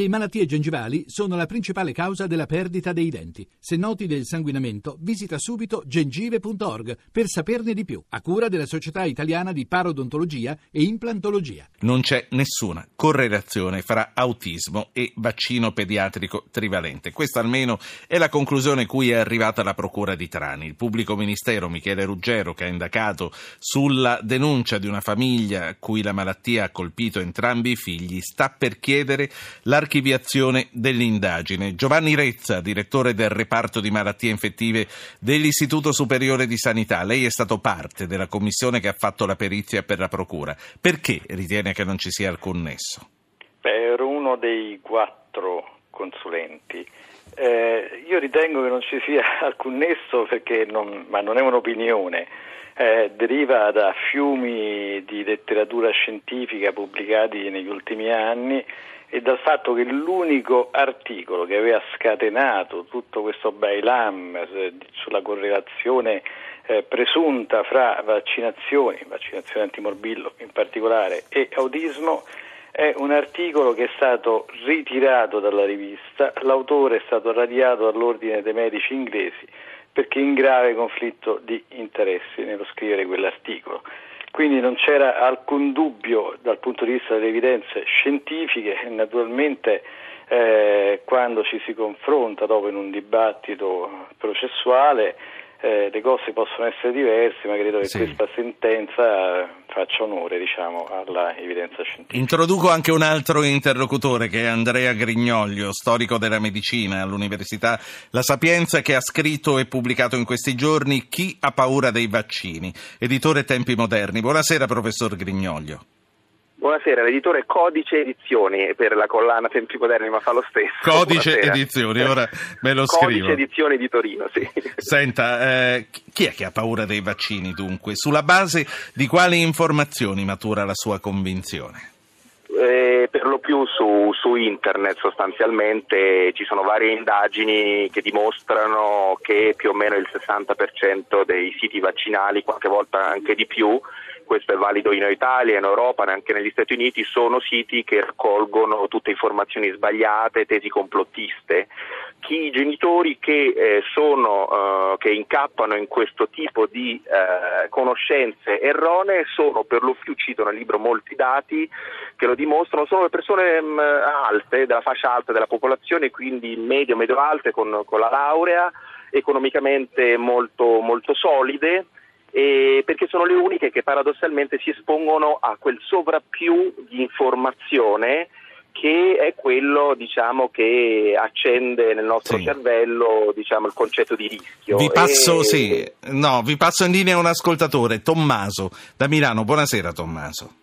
Le malattie gengivali sono la principale causa della perdita dei denti. Se noti del sanguinamento, visita subito gengive.org per saperne di più, a cura della Società Italiana di Parodontologia e Implantologia. Non c'è nessuna correlazione fra autismo e vaccino pediatrico trivalente. Questa almeno è la conclusione cui è arrivata la Procura di Trani. Il pubblico ministero Michele Ruggero, che ha indagato sulla denuncia di una famiglia cui la malattia ha colpito entrambi i figli, sta per chiedere l'archiviazione l'archiviazione dell'indagine. Giovanni Rezza, direttore del reparto di malattie infettive dell'Istituto Superiore di Sanità, lei è stato parte della commissione che ha fatto la perizia per la Procura. Perché ritiene che non ci sia alcun nesso? Beh, ero uno dei quattro consulenti. Eh, io ritengo che non ci sia alcun nesso non, ma non è un'opinione. Eh, deriva da fiumi di letteratura scientifica pubblicati negli ultimi anni e dal fatto che l'unico articolo che aveva scatenato tutto questo bailam eh, sulla correlazione eh, presunta fra vaccinazioni, vaccinazione antimorbillo in particolare, e autismo è un articolo che è stato ritirato dalla rivista, l'autore è stato radiato dall'ordine dei medici inglesi perché in grave conflitto di interessi nello scrivere quell'articolo quindi non c'era alcun dubbio dal punto di vista delle evidenze scientifiche e naturalmente eh, quando ci si confronta dopo in un dibattito processuale eh, le cose possono essere diverse, ma credo che sì. questa sentenza faccia onore diciamo, alla evidenza scientifica. Introduco anche un altro interlocutore che è Andrea Grignoglio, storico della medicina all'Università La Sapienza, che ha scritto e pubblicato in questi giorni Chi ha paura dei vaccini, editore Tempi Moderni. Buonasera professor Grignoglio. Buonasera, l'editore Codice Edizioni per la collana Tempi Moderni, ma fa lo stesso. Codice Buonasera. Edizioni, ora me lo scrivo. Codice Edizioni di Torino, sì. Senta, eh, chi è che ha paura dei vaccini dunque? Sulla base di quali informazioni matura la sua convinzione? Su, su, internet sostanzialmente ci sono varie indagini che dimostrano che più o meno il 60% dei siti vaccinali, qualche volta anche di più, questo è valido in Italia, in Europa, anche negli Stati Uniti, sono siti che raccolgono tutte informazioni sbagliate, tesi complottiste. I genitori che, eh, sono, eh, che incappano in questo tipo di eh, conoscenze erronee sono per lo più, cito nel libro molti dati che lo dimostrano, sono le persone mh, mm, alte, della fascia alta della popolazione, quindi medio, medio-alte con, con la laurea, economicamente molto, molto solide perché sono le uniche che paradossalmente si espongono a quel sovrappiù di informazione che è quello diciamo, che accende nel nostro sì. cervello diciamo, il concetto di rischio. Vi passo, e... sì, no, vi passo in linea un ascoltatore, Tommaso, da Milano. Buonasera Tommaso.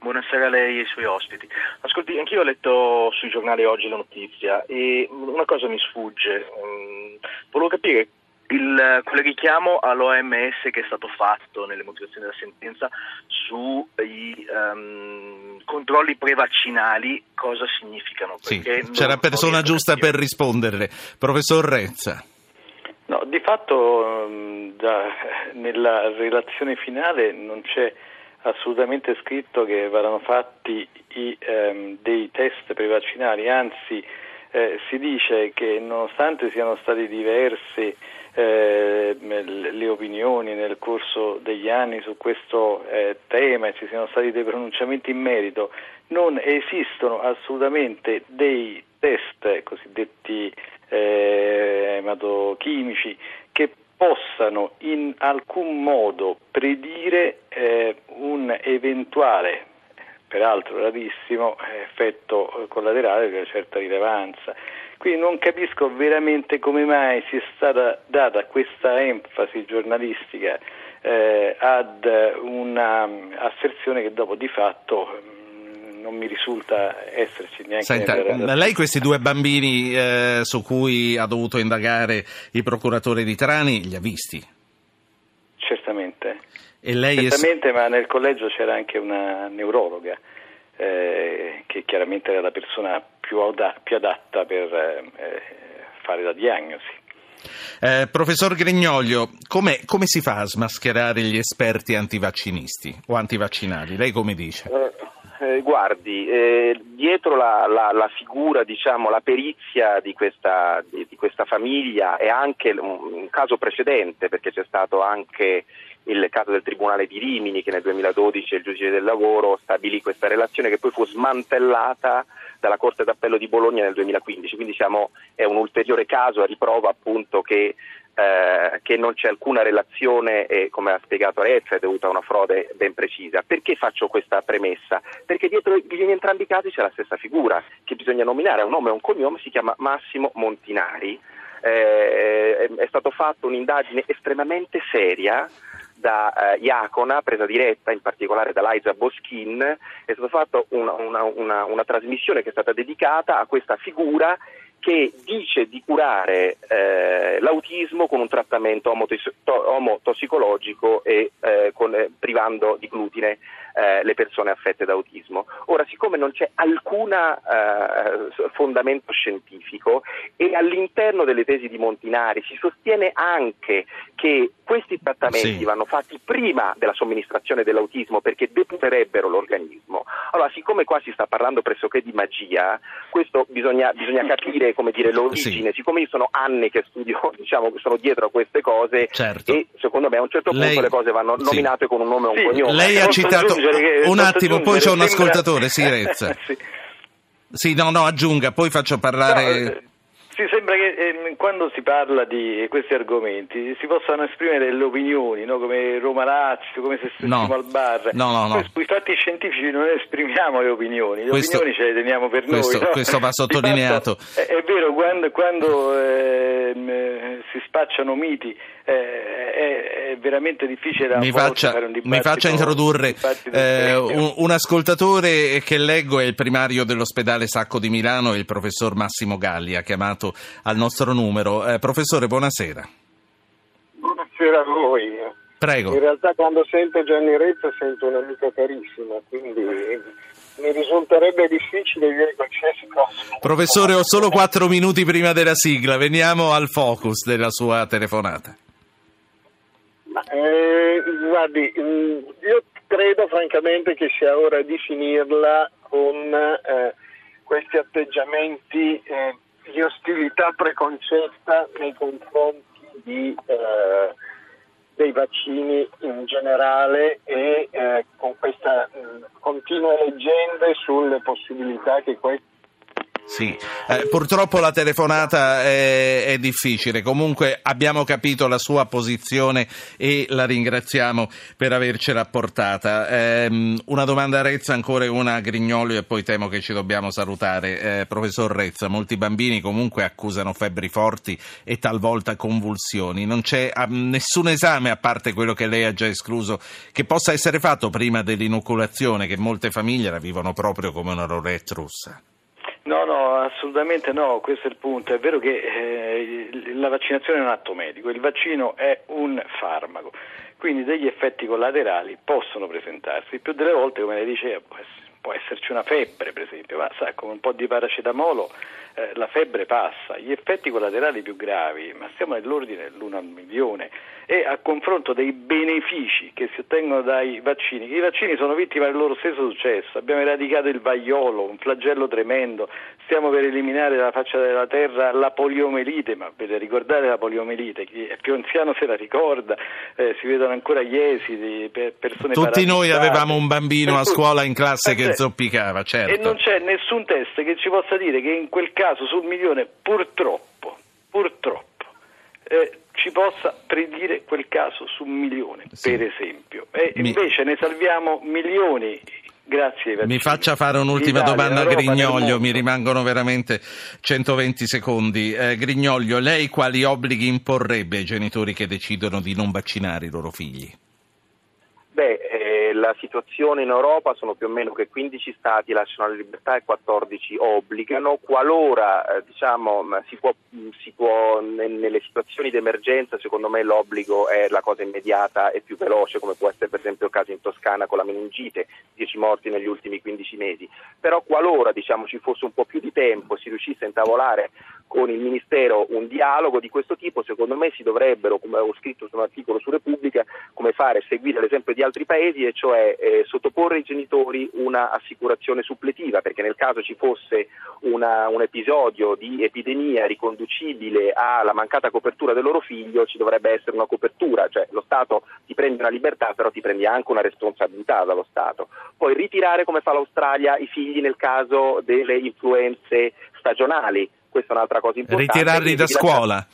Buonasera a lei e ai suoi ospiti. Ascolti, anch'io ho letto sui giornali oggi la notizia e una cosa mi sfugge. Mm, volevo capire il, quello richiamo all'OMS che è stato fatto nelle motivazioni della sentenza sui um, controlli prevaccinali cosa significano? Sì, c'è la persona giusta per rispondere, professor Rezza. No, di fatto mm, da, nella relazione finale non c'è assolutamente scritto che verranno fatti i, um, dei test prevaccinali, anzi eh, si dice che nonostante siano stati diversi eh, le opinioni nel corso degli anni su questo eh, tema e ci siano stati dei pronunciamenti in merito, non esistono assolutamente dei test cosiddetti eh, ematochimici che possano in alcun modo predire eh, un eventuale, peraltro rarissimo, effetto collaterale di una certa rilevanza. Quindi non capisco veramente come mai sia stata data questa enfasi giornalistica eh, ad un'asserzione che dopo di fatto mm, non mi risulta esserci neanche. Senta, lei questi due bambini eh, su cui ha dovuto indagare il procuratore di Trani li ha visti? Certamente. Certamente, è... ma nel collegio c'era anche una neurologa eh, che chiaramente era la persona più, più adatta per eh, fare la diagnosi. Eh, professor Grignoglio, come, come, si fa a smascherare gli esperti antivaccinisti o antivaccinali? Lei come dice? Eh, eh, guardi, eh, dietro la, la, la, figura, diciamo, la perizia di questa, di, di questa famiglia è anche un, un, caso precedente, perché c'è stato anche il caso del Tribunale di Rimini che nel 2012 il giudice del lavoro stabilì questa relazione che poi fu smantellata dalla Corte d'Appello di Bologna nel 2015, quindi siamo, è un ulteriore caso a riprova appunto che eh, che non c'è alcuna relazione e come ha spiegato Rezza è dovuta a una frode ben precisa. Perché faccio questa premessa? Perché dietro in entrambi i casi c'è la stessa figura che bisogna nominare, ha un nome e un cognome, si chiama Massimo Montinari. Eh, è stato fatto un'indagine estremamente seria da eh, Iacona, presa diretta in particolare da Liza Boschin, è stata fatta una, una, una, una trasmissione che è stata dedicata a questa figura che dice di curare eh, l'autismo con un trattamento omotossicologico e eh, con, eh, privando di glutine eh, le persone affette da autismo. Ora, siccome non c'è alcun eh, fondamento scientifico e all'interno delle tesi di Montinari si sostiene anche che questi trattamenti sì. vanno fatti prima della somministrazione dell'autismo perché deputerebbero l'organismo, allora siccome qua si sta parlando pressoché di magia, questo bisogna, bisogna capire come dire, l'origine, sì. siccome io sono anni che studio, diciamo che sono dietro a queste cose certo. e secondo me a un certo punto Lei... le cose vanno sì. nominate con un nome e un cognome. Lei ha citato un attimo, poi c'è un ascoltatore, si sì. sì, no, no, aggiunga, poi faccio parlare... No, eh, sì, sembra che eh, quando si parla di questi argomenti si possano esprimere delle opinioni, no? come Roma Lazio, come se stessimo no. al bar. No, no, no. Sui fatti scientifici non esprimiamo le opinioni, le questo, opinioni ce le teniamo per questo, noi. No? Questo va sottolineato. Fatto, è, è, vero, quando, quando eh, si spacciano miti eh, veramente difficile da mi faccia, fare un dibattito. Mi faccia introdurre eh, un, un, ascoltatore che leggo è il primario dell'ospedale Sacco di Milano, il professor Massimo Galli, ha chiamato al nostro numero. Eh, professore, buonasera. Buonasera a voi. Prego. In realtà quando sento Gianni Rezza sento un'amica carissima, quindi mi risulterebbe difficile dire qualsiasi cosa. Professore, ho solo quattro minuti prima della sigla, veniamo al focus della sua telefonata. Eh, guardi, mm, io credo francamente che sia ora di finirla con eh, questi atteggiamenti eh, di ostilità preconcetta nei confronti di, eh, dei vaccini in generale e eh, con queste mm, continue leggende sulle possibilità che questi sì, eh, purtroppo la telefonata è, è, difficile, comunque abbiamo capito la sua posizione e la ringraziamo per avercela portata. Eh, una domanda a Rezza, ancora una a Grignolio e poi temo che ci dobbiamo salutare. Eh, professor Rezza, molti bambini comunque accusano febbri forti e talvolta convulsioni. Non c'è nessun esame, a parte quello che lei ha già escluso, che possa essere fatto prima dell'inoculazione, che molte famiglie la vivono proprio come una roulette russa. No, no, assolutamente no, questo è il punto. È vero che eh, la vaccinazione è un atto medico, il vaccino è un farmaco, quindi degli effetti collaterali possono presentarsi. Più delle volte, come lei diceva, può esserci una febbre, per esempio, ma sa, con un po' di paracetamolo eh, la febbre passa. Gli effetti collaterali più gravi, ma stiamo nell'ordine dell'uno al milione, e a confronto dei benefici che si ottengono dai vaccini. I vaccini sono vittima del loro stesso successo, abbiamo eradicato il vaiolo, un flagello tremendo, stiamo per eliminare dalla faccia della terra la poliomelite, ma per ricordare la poliomelite, chi è più anziano se la ricorda, eh, si vedono ancora gli esiti, per persone Tutti noi avevamo un bambino a scuola in classe che zoppicava, certo. E non c'è nessun test che ci possa dire che in quel caso sul milione purtroppo, purtroppo, eh, ci possa predire quel caso su un milione, sì. per esempio. E Mi... invece ne salviamo milioni Grazie. Vaccini. Mi faccia fare un'ultima Italia, domanda a Grignoglio, mi rimangono veramente 120 secondi. Eh, Grignoglio, lei quali obblighi imporrebbe ai genitori che decidono di non vaccinare i loro figli? Beh, la situazione in Europa sono più o meno che 15 stati lasciano la libertà e 14 obbligano, qualora eh, diciamo, si può, si può, nelle situazioni di emergenza secondo me l'obbligo è la cosa immediata e più veloce come può essere per esempio il caso in Toscana con la meningite, 10 morti negli ultimi 15 mesi, però qualora diciamo, ci fosse un po' più di tempo, si riuscisse a intavolare con il Ministero un dialogo di questo tipo, secondo me si dovrebbero, come ho scritto su un articolo su Repubblica, come fare, seguire l'esempio di altri paesi e cioè eh, sottoporre ai genitori una assicurazione suppletiva, perché nel caso ci fosse una, un episodio di epidemia riconducibile alla mancata copertura del loro figlio, ci dovrebbe essere una copertura, cioè lo Stato ti prende una libertà, però ti prendi anche una responsabilità dallo Stato. Poi ritirare come fa l'Australia i figli nel caso delle influenze stagionali questa è un'altra cosa importante. Ritirarli da scuola.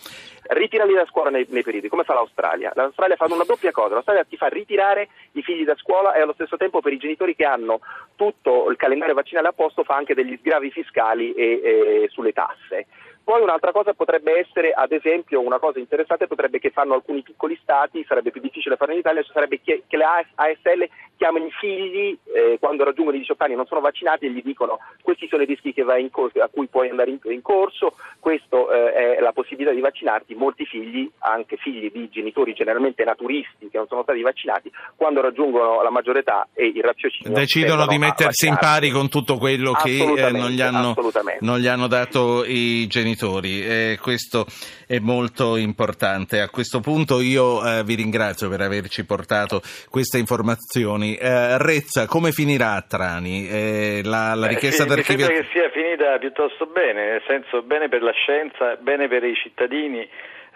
Ritirarli da scuola nei, nei, periodi, come fa l'Australia? L'Australia fa una doppia cosa, l'Australia ti fa ritirare i figli da scuola e allo stesso tempo per i genitori che hanno tutto il calendario vaccinale a posto fa anche degli sgravi fiscali e, e sulle tasse. Poi un'altra cosa potrebbe essere, ad esempio, una cosa interessante potrebbe che fanno alcuni piccoli stati, sarebbe più difficile farlo in Italia, sarebbe che, che le ASL chiamano i figli eh, quando raggiungono i 18 anni e non sono vaccinati e gli dicono questi sono i rischi corso, a cui puoi andare in, in corso, questa eh, è la possibilità di vaccinarti. Molti figli, anche figli di genitori generalmente naturisti che non sono stati vaccinati, quando raggiungono la maggiore età e il raziocinio decidono di mettersi in pari con tutto quello che eh, non, gli hanno, non gli hanno dato i genitori genitori e questo è molto importante. A questo punto io eh, vi ringrazio per averci portato queste informazioni. Eh, Rezza, come finirà a Trani? Eh, la, la, richiesta sì, d'archivio... Mi sembra che sia finita piuttosto bene, nel senso bene per la scienza, bene per i cittadini.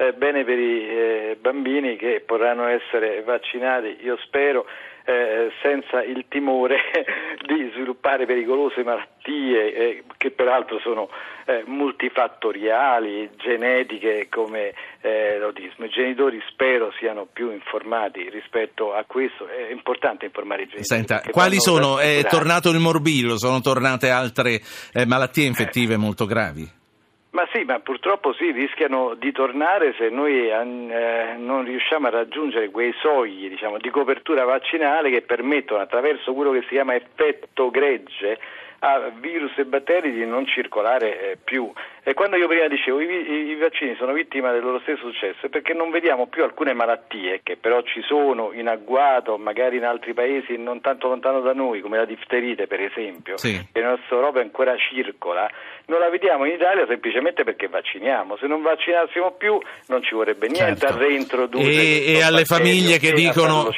Eh, bene per i eh, bambini che potranno essere vaccinati, io spero, eh, senza il timore di sviluppare pericolose malattie eh, che peraltro sono eh, multifattoriali, genetiche come eh, l'autismo. I genitori spero siano più informati rispetto a questo, è importante informare i genitori. Senta, quali sono? È tornato il morbillo, sono tornate altre malattie infettive molto gravi? Ma sì, ma purtroppo sì, rischiano di tornare se noi eh, non riusciamo a raggiungere quei sogli diciamo, di copertura vaccinale che permettono attraverso quello che si chiama effetto gregge a virus e batteri di non circolare eh, più. E quando io prima dicevo i, i, i, vaccini sono vittima del loro stesso successo è perché non vediamo più alcune malattie che però ci sono in agguato, magari in altri paesi non tanto lontano da noi, come la difterite per esempio, sì. che nella nostra Europa ancora circola, non la vediamo in Italia semplicemente perché vacciniamo. Se non vaccinassimo più non ci vorrebbe niente certo. a reintrodurre e, e alle famiglie che dicono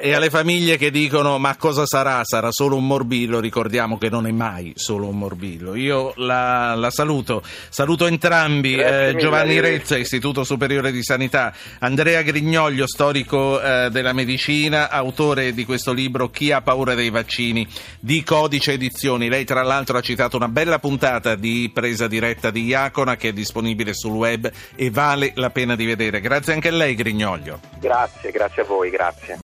e alle famiglie che dicono ma cosa sarà? Sarà solo un morbillo? Ricordiamo che non è mai solo un morbillo. Io la, la saluto, saluto entrambi, eh, Giovanni Rezza, Istituto Superiore di Sanità, Andrea Grignoglio, storico eh, della medicina, autore di questo libro Chi ha paura dei vaccini di Codice Edizioni. Lei tra l'altro ha citato una bella puntata puntata di presa diretta di Iacona che è disponibile sul web e vale la pena di vedere. Grazie anche a lei Grignoglio. Grazie, grazie a voi, grazie.